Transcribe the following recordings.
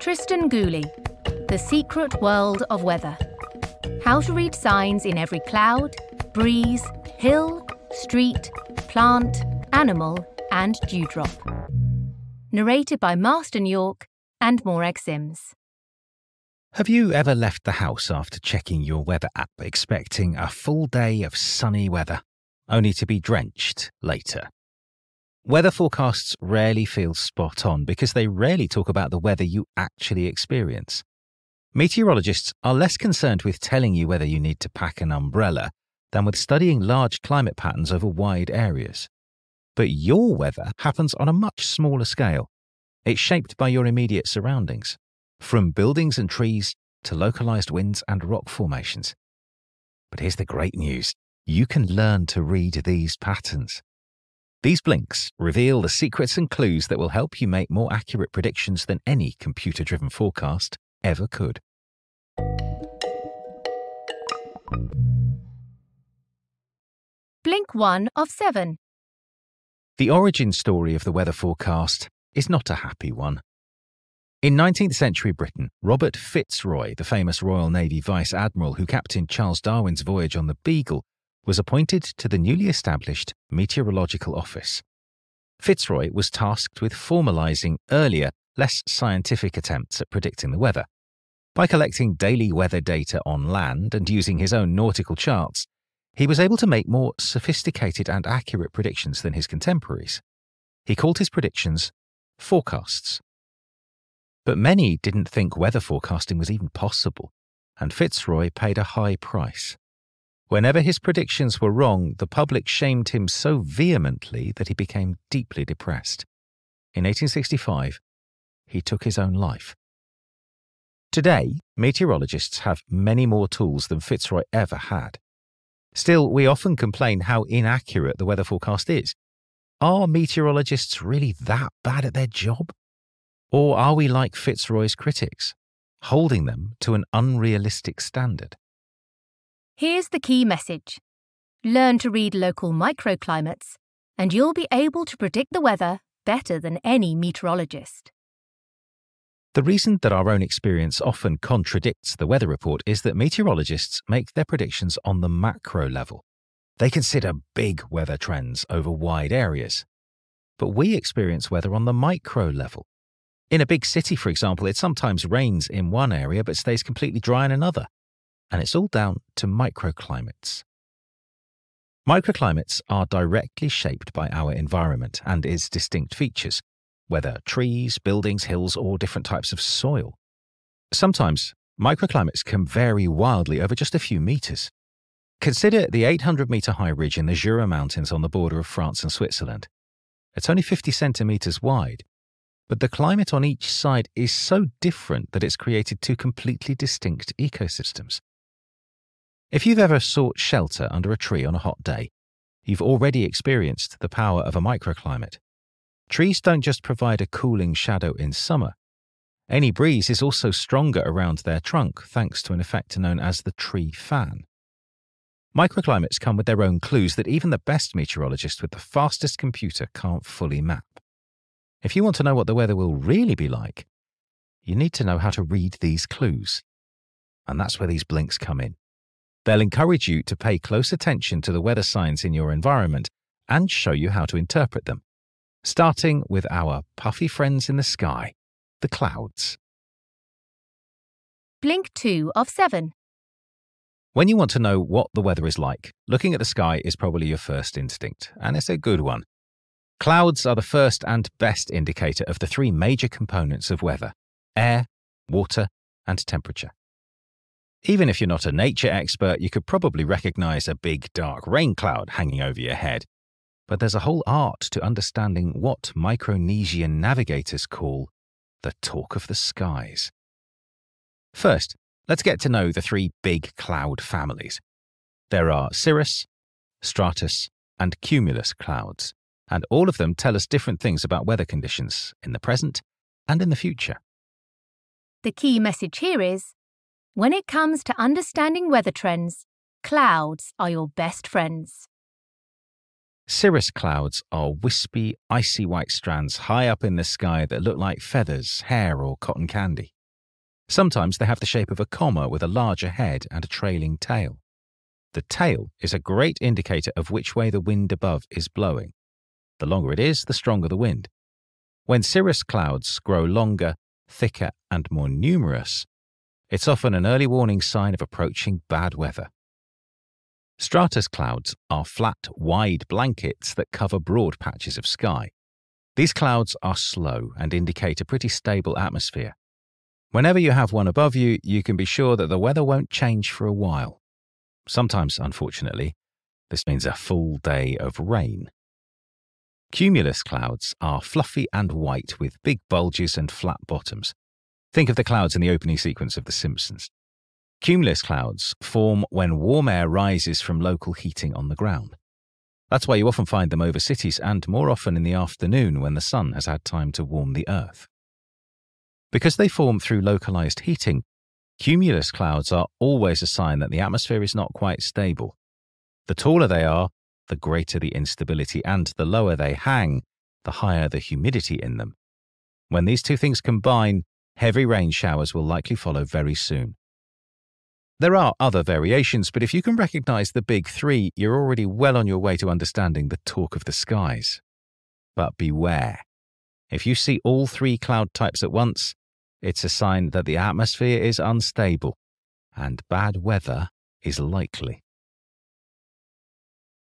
Tristan Gooley, The Secret World of Weather. How to read signs in every cloud, breeze, hill, street, plant, animal, and dewdrop. Narrated by Marston York and Morag Sims. Have you ever left the house after checking your weather app expecting a full day of sunny weather, only to be drenched later? Weather forecasts rarely feel spot on because they rarely talk about the weather you actually experience. Meteorologists are less concerned with telling you whether you need to pack an umbrella than with studying large climate patterns over wide areas. But your weather happens on a much smaller scale. It's shaped by your immediate surroundings, from buildings and trees to localized winds and rock formations. But here's the great news you can learn to read these patterns. These blinks reveal the secrets and clues that will help you make more accurate predictions than any computer driven forecast ever could. Blink 1 of 7. The origin story of the weather forecast is not a happy one. In 19th century Britain, Robert Fitzroy, the famous Royal Navy Vice Admiral who captained Charles Darwin's voyage on the Beagle, was appointed to the newly established Meteorological Office. Fitzroy was tasked with formalising earlier, less scientific attempts at predicting the weather. By collecting daily weather data on land and using his own nautical charts, he was able to make more sophisticated and accurate predictions than his contemporaries. He called his predictions forecasts. But many didn't think weather forecasting was even possible, and Fitzroy paid a high price. Whenever his predictions were wrong, the public shamed him so vehemently that he became deeply depressed. In 1865, he took his own life. Today, meteorologists have many more tools than Fitzroy ever had. Still, we often complain how inaccurate the weather forecast is. Are meteorologists really that bad at their job? Or are we like Fitzroy's critics, holding them to an unrealistic standard? Here's the key message Learn to read local microclimates, and you'll be able to predict the weather better than any meteorologist. The reason that our own experience often contradicts the weather report is that meteorologists make their predictions on the macro level. They consider big weather trends over wide areas. But we experience weather on the micro level. In a big city, for example, it sometimes rains in one area but stays completely dry in another and it's all down to microclimates. Microclimates are directly shaped by our environment and its distinct features, whether trees, buildings, hills, or different types of soil. Sometimes microclimates can vary wildly over just a few meters. Consider the 800 meter high ridge in the Jura Mountains on the border of France and Switzerland. It's only 50 centimeters wide, but the climate on each side is so different that it's created two completely distinct ecosystems. If you've ever sought shelter under a tree on a hot day, you've already experienced the power of a microclimate. Trees don't just provide a cooling shadow in summer. Any breeze is also stronger around their trunk thanks to an effect known as the tree fan. Microclimates come with their own clues that even the best meteorologist with the fastest computer can't fully map. If you want to know what the weather will really be like, you need to know how to read these clues. And that's where these blinks come in. They'll encourage you to pay close attention to the weather signs in your environment and show you how to interpret them, starting with our puffy friends in the sky, the clouds. Blink 2 of 7. When you want to know what the weather is like, looking at the sky is probably your first instinct, and it's a good one. Clouds are the first and best indicator of the three major components of weather air, water, and temperature. Even if you're not a nature expert, you could probably recognize a big dark rain cloud hanging over your head. But there's a whole art to understanding what Micronesian navigators call the talk of the skies. First, let's get to know the three big cloud families. There are cirrus, stratus, and cumulus clouds, and all of them tell us different things about weather conditions in the present and in the future. The key message here is when it comes to understanding weather trends, clouds are your best friends. Cirrus clouds are wispy, icy white strands high up in the sky that look like feathers, hair, or cotton candy. Sometimes they have the shape of a comma with a larger head and a trailing tail. The tail is a great indicator of which way the wind above is blowing. The longer it is, the stronger the wind. When cirrus clouds grow longer, thicker, and more numerous, it's often an early warning sign of approaching bad weather. Stratus clouds are flat, wide blankets that cover broad patches of sky. These clouds are slow and indicate a pretty stable atmosphere. Whenever you have one above you, you can be sure that the weather won't change for a while. Sometimes, unfortunately, this means a full day of rain. Cumulus clouds are fluffy and white with big bulges and flat bottoms. Think of the clouds in the opening sequence of The Simpsons. Cumulus clouds form when warm air rises from local heating on the ground. That's why you often find them over cities and more often in the afternoon when the sun has had time to warm the earth. Because they form through localized heating, cumulus clouds are always a sign that the atmosphere is not quite stable. The taller they are, the greater the instability, and the lower they hang, the higher the humidity in them. When these two things combine, heavy rain showers will likely follow very soon. There are other variations, but if you can recognize the big three, you're already well on your way to understanding the talk of the skies. But beware. If you see all three cloud types at once, it's a sign that the atmosphere is unstable and bad weather is likely.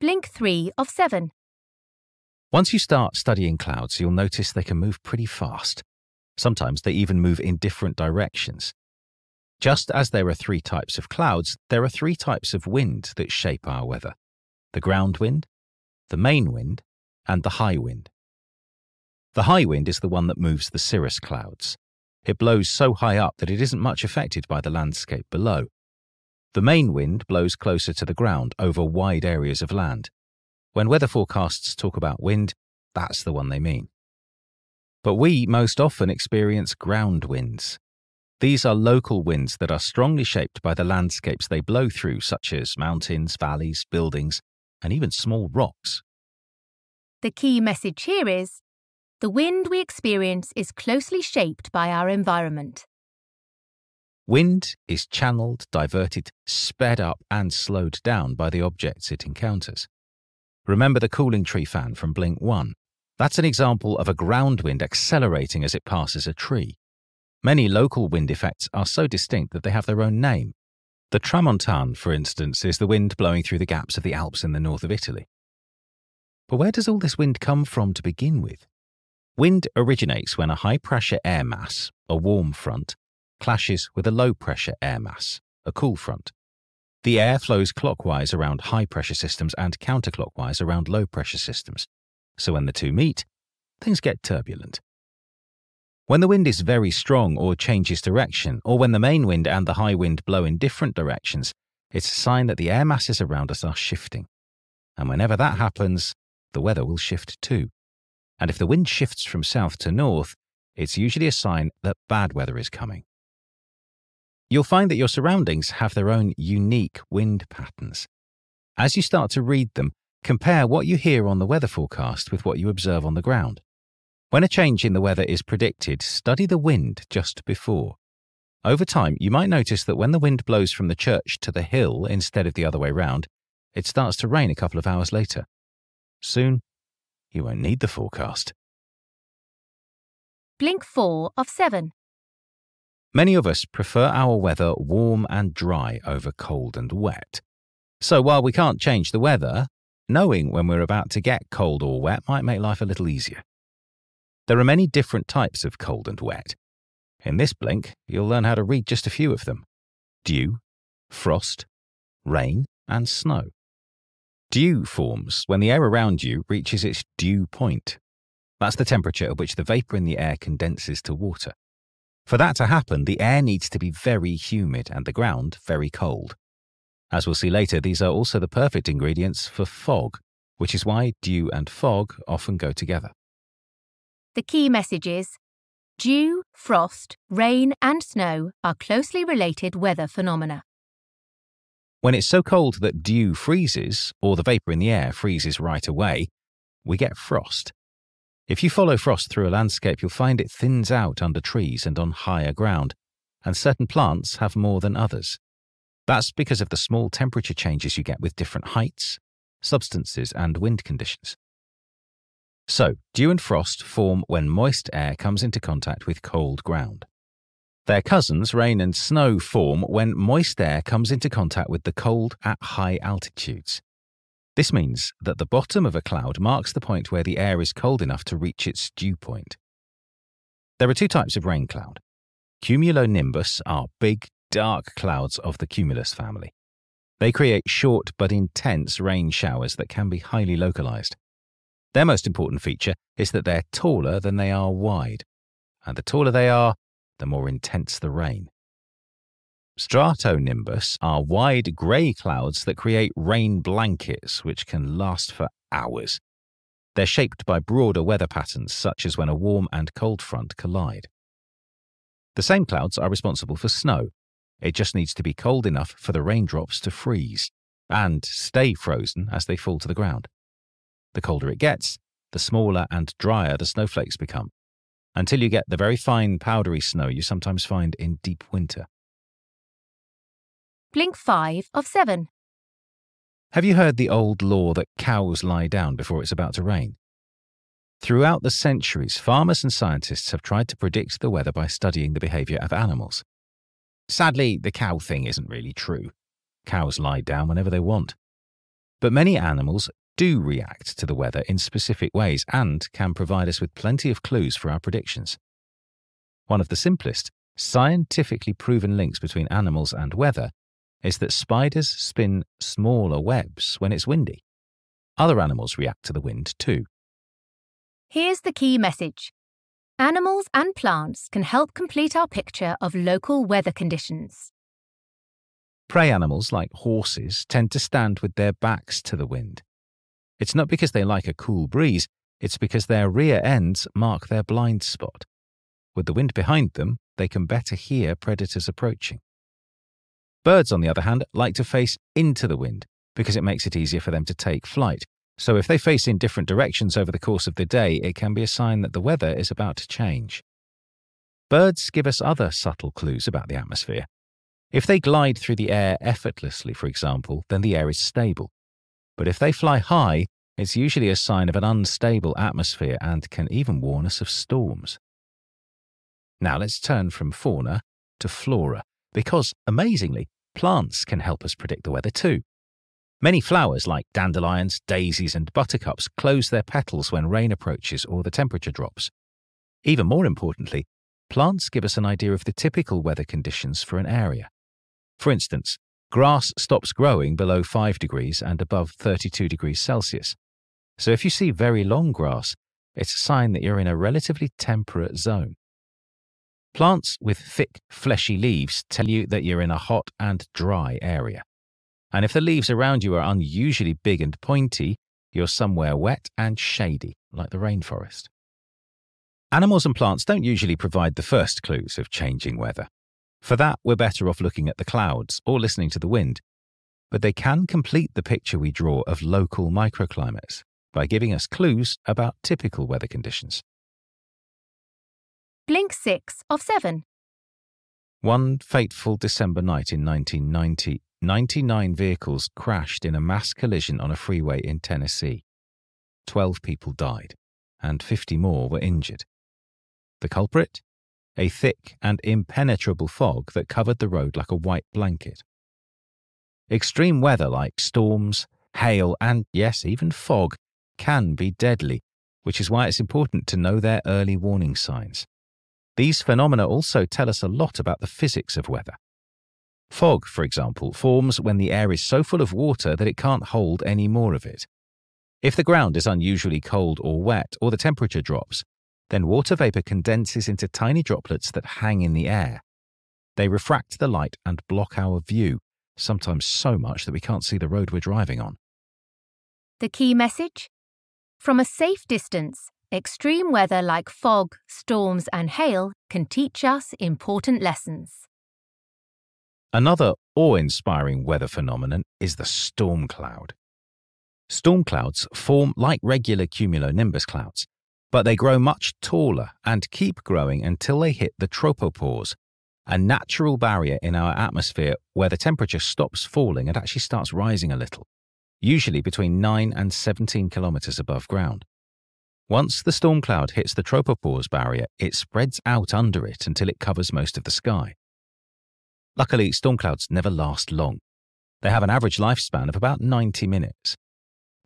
Blink 3 of 7. Once you start studying clouds, you'll notice they can move pretty fast. Sometimes they even move in different directions. Just as there are three types of clouds, there are three types of wind that shape our weather the ground wind, the main wind, and the high wind. The high wind is the one that moves the cirrus clouds. It blows so high up that it isn't much affected by the landscape below. The main wind blows closer to the ground over wide areas of land. When weather forecasts talk about wind, that's the one they mean. But we most often experience ground winds. These are local winds that are strongly shaped by the landscapes they blow through, such as mountains, valleys, buildings, and even small rocks. The key message here is the wind we experience is closely shaped by our environment. Wind is channeled, diverted, sped up, and slowed down by the objects it encounters. Remember the cooling tree fan from Blink 1. That's an example of a ground wind accelerating as it passes a tree. Many local wind effects are so distinct that they have their own name. The tramontane, for instance, is the wind blowing through the gaps of the Alps in the north of Italy. But where does all this wind come from to begin with? Wind originates when a high pressure air mass, a warm front, clashes with a low pressure air mass, a cool front. The air flows clockwise around high pressure systems and counterclockwise around low pressure systems, so when the two meet, things get turbulent. When the wind is very strong or changes direction, or when the main wind and the high wind blow in different directions, it's a sign that the air masses around us are shifting. And whenever that happens, the weather will shift too. And if the wind shifts from south to north, it's usually a sign that bad weather is coming. You'll find that your surroundings have their own unique wind patterns. As you start to read them, Compare what you hear on the weather forecast with what you observe on the ground. When a change in the weather is predicted, study the wind just before. Over time, you might notice that when the wind blows from the church to the hill instead of the other way round, it starts to rain a couple of hours later. Soon, you won't need the forecast. Blink 4 of 7. Many of us prefer our weather warm and dry over cold and wet. So while we can't change the weather, Knowing when we're about to get cold or wet might make life a little easier. There are many different types of cold and wet. In this blink, you'll learn how to read just a few of them dew, frost, rain, and snow. Dew forms when the air around you reaches its dew point. That's the temperature at which the vapour in the air condenses to water. For that to happen, the air needs to be very humid and the ground very cold. As we'll see later, these are also the perfect ingredients for fog, which is why dew and fog often go together. The key message is dew, frost, rain, and snow are closely related weather phenomena. When it's so cold that dew freezes, or the vapour in the air freezes right away, we get frost. If you follow frost through a landscape, you'll find it thins out under trees and on higher ground, and certain plants have more than others. That's because of the small temperature changes you get with different heights, substances, and wind conditions. So, dew and frost form when moist air comes into contact with cold ground. Their cousins, rain and snow, form when moist air comes into contact with the cold at high altitudes. This means that the bottom of a cloud marks the point where the air is cold enough to reach its dew point. There are two types of rain cloud. Cumulonimbus are big, dark clouds of the cumulus family. They create short but intense rain showers that can be highly localized. Their most important feature is that they're taller than they are wide, and the taller they are, the more intense the rain. Stratonimbus are wide grey clouds that create rain blankets which can last for hours. They're shaped by broader weather patterns, such as when a warm and cold front collide. The same clouds are responsible for snow. It just needs to be cold enough for the raindrops to freeze and stay frozen as they fall to the ground. The colder it gets, the smaller and drier the snowflakes become, until you get the very fine powdery snow you sometimes find in deep winter. Blink 5 of 7. Have you heard the old law that cows lie down before it's about to rain? Throughout the centuries, farmers and scientists have tried to predict the weather by studying the behaviour of animals. Sadly, the cow thing isn't really true. Cows lie down whenever they want. But many animals do react to the weather in specific ways and can provide us with plenty of clues for our predictions. One of the simplest, scientifically proven links between animals and weather is that spiders spin smaller webs when it's windy. Other animals react to the wind too. Here's the key message Animals and plants can help complete our picture of local weather conditions. Prey animals like horses tend to stand with their backs to the wind. It's not because they like a cool breeze, it's because their rear ends mark their blind spot. With the wind behind them, they can better hear predators approaching. Birds, on the other hand, like to face into the wind because it makes it easier for them to take flight. So if they face in different directions over the course of the day, it can be a sign that the weather is about to change. Birds give us other subtle clues about the atmosphere. If they glide through the air effortlessly, for example, then the air is stable. But if they fly high, it's usually a sign of an unstable atmosphere and can even warn us of storms. Now let's turn from fauna to flora, because, amazingly, plants can help us predict the weather too. Many flowers, like dandelions, daisies, and buttercups, close their petals when rain approaches or the temperature drops. Even more importantly, plants give us an idea of the typical weather conditions for an area. For instance, grass stops growing below 5 degrees and above 32 degrees Celsius. So if you see very long grass, it's a sign that you're in a relatively temperate zone. Plants with thick, fleshy leaves tell you that you're in a hot and dry area. And if the leaves around you are unusually big and pointy, you're somewhere wet and shady, like the rainforest. Animals and plants don't usually provide the first clues of changing weather. For that, we're better off looking at the clouds or listening to the wind. But they can complete the picture we draw of local microclimates by giving us clues about typical weather conditions. Blink 6 of 7. One fateful December night in 1990, 99 vehicles crashed in a mass collision on a freeway in Tennessee. 12 people died, and 50 more were injured. The culprit? a thick and impenetrable fog that covered the road like a white blanket. Extreme weather like storms, hail, and yes, even fog can be deadly, which is why it's important to know their early warning signs. These phenomena also tell us a lot about the physics of weather. Fog, for example, forms when the air is so full of water that it can't hold any more of it. If the ground is unusually cold or wet, or the temperature drops, then water vapor condenses into tiny droplets that hang in the air. They refract the light and block our view, sometimes so much that we can't see the road we're driving on. The key message? From a safe distance, extreme weather like fog, storms, and hail can teach us important lessons. Another awe inspiring weather phenomenon is the storm cloud. Storm clouds form like regular cumulonimbus clouds, but they grow much taller and keep growing until they hit the tropopause, a natural barrier in our atmosphere where the temperature stops falling and actually starts rising a little, usually between 9 and 17 kilometers above ground. Once the storm cloud hits the tropopause barrier, it spreads out under it until it covers most of the sky. Luckily, storm clouds never last long. They have an average lifespan of about 90 minutes.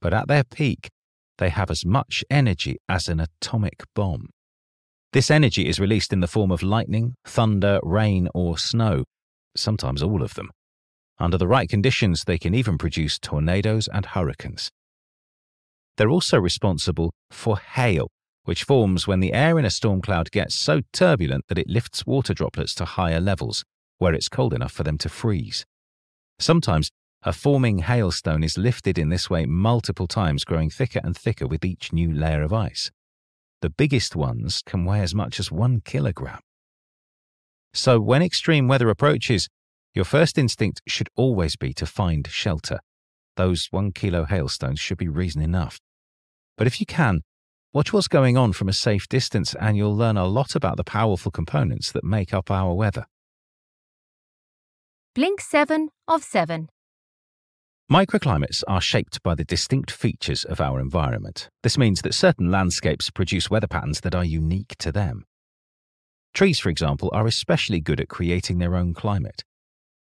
But at their peak, they have as much energy as an atomic bomb. This energy is released in the form of lightning, thunder, rain, or snow, sometimes all of them. Under the right conditions, they can even produce tornadoes and hurricanes. They're also responsible for hail, which forms when the air in a storm cloud gets so turbulent that it lifts water droplets to higher levels, where it's cold enough for them to freeze. Sometimes a forming hailstone is lifted in this way multiple times, growing thicker and thicker with each new layer of ice. The biggest ones can weigh as much as one kilogram. So, when extreme weather approaches, your first instinct should always be to find shelter. Those one kilo hailstones should be reason enough. But if you can, watch what's going on from a safe distance and you'll learn a lot about the powerful components that make up our weather. Blink 7 of 7. Microclimates are shaped by the distinct features of our environment. This means that certain landscapes produce weather patterns that are unique to them. Trees, for example, are especially good at creating their own climate.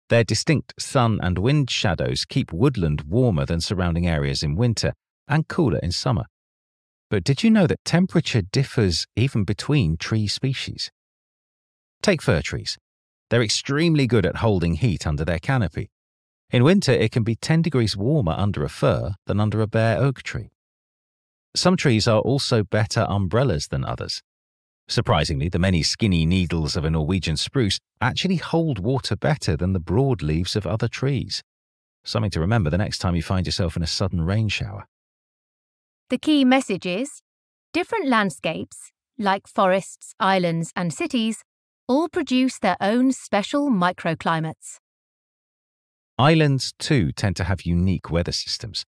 Their distinct sun and wind shadows keep woodland warmer than surrounding areas in winter and cooler in summer. But did you know that temperature differs even between tree species? Take fir trees. They're extremely good at holding heat under their canopy. In winter, it can be 10 degrees warmer under a fir than under a bare oak tree. Some trees are also better umbrellas than others. Surprisingly, the many skinny needles of a Norwegian spruce actually hold water better than the broad leaves of other trees. Something to remember the next time you find yourself in a sudden rain shower. The key message is different landscapes, like forests, islands, and cities, all produce their own special microclimates. Islands, too, tend to have unique weather systems.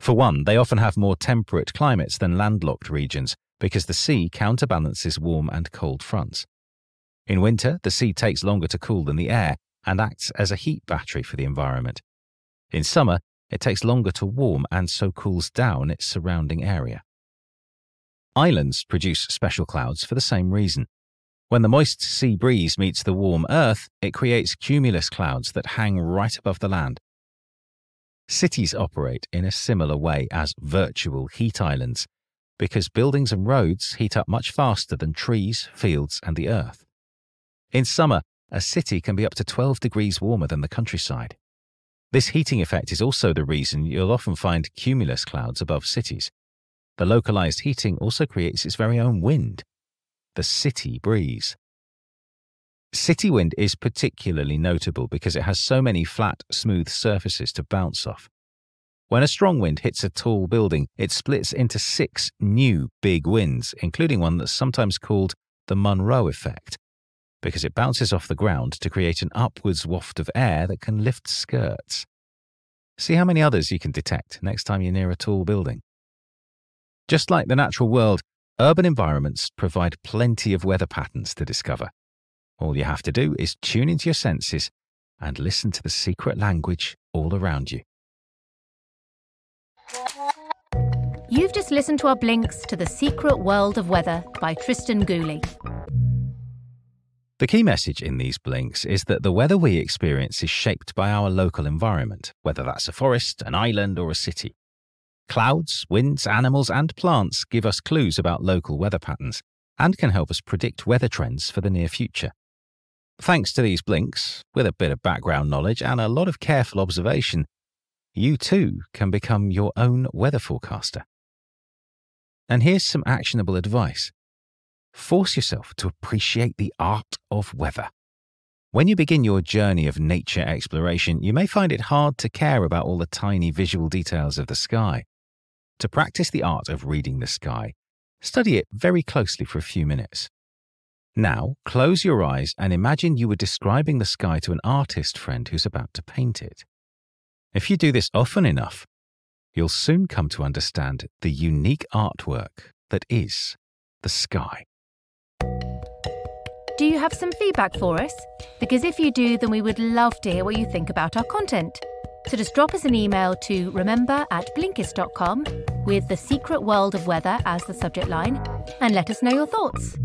For one, they often have more temperate climates than landlocked regions because the sea counterbalances warm and cold fronts. In winter, the sea takes longer to cool than the air and acts as a heat battery for the environment. In summer, it takes longer to warm and so cools down its surrounding area. Islands produce special clouds for the same reason. When the moist sea breeze meets the warm earth, it creates cumulus clouds that hang right above the land. Cities operate in a similar way as virtual heat islands because buildings and roads heat up much faster than trees, fields, and the earth. In summer, a city can be up to 12 degrees warmer than the countryside. This heating effect is also the reason you'll often find cumulus clouds above cities. The localized heating also creates its very own wind, the city breeze. City wind is particularly notable because it has so many flat, smooth surfaces to bounce off. When a strong wind hits a tall building, it splits into six new big winds, including one that's sometimes called the Monroe effect, because it bounces off the ground to create an upwards waft of air that can lift skirts. See how many others you can detect next time you're near a tall building. Just like the natural world, Urban environments provide plenty of weather patterns to discover. All you have to do is tune into your senses and listen to the secret language all around you. You've just listened to our blinks to the secret world of weather by Tristan Gooley. The key message in these blinks is that the weather we experience is shaped by our local environment, whether that's a forest, an island, or a city. Clouds, winds, animals, and plants give us clues about local weather patterns and can help us predict weather trends for the near future. Thanks to these blinks, with a bit of background knowledge and a lot of careful observation, you too can become your own weather forecaster. And here's some actionable advice. Force yourself to appreciate the art of weather. When you begin your journey of nature exploration, you may find it hard to care about all the tiny visual details of the sky. To practice the art of reading the sky, study it very closely for a few minutes. Now, close your eyes and imagine you were describing the sky to an artist friend who's about to paint it. If you do this often enough, you'll soon come to understand the unique artwork that is the sky. Do you have some feedback for us? Because if you do, then we would love to hear what you think about our content. So just drop us an email to remember at blinkist.com with the secret world of weather as the subject line and let us know your thoughts.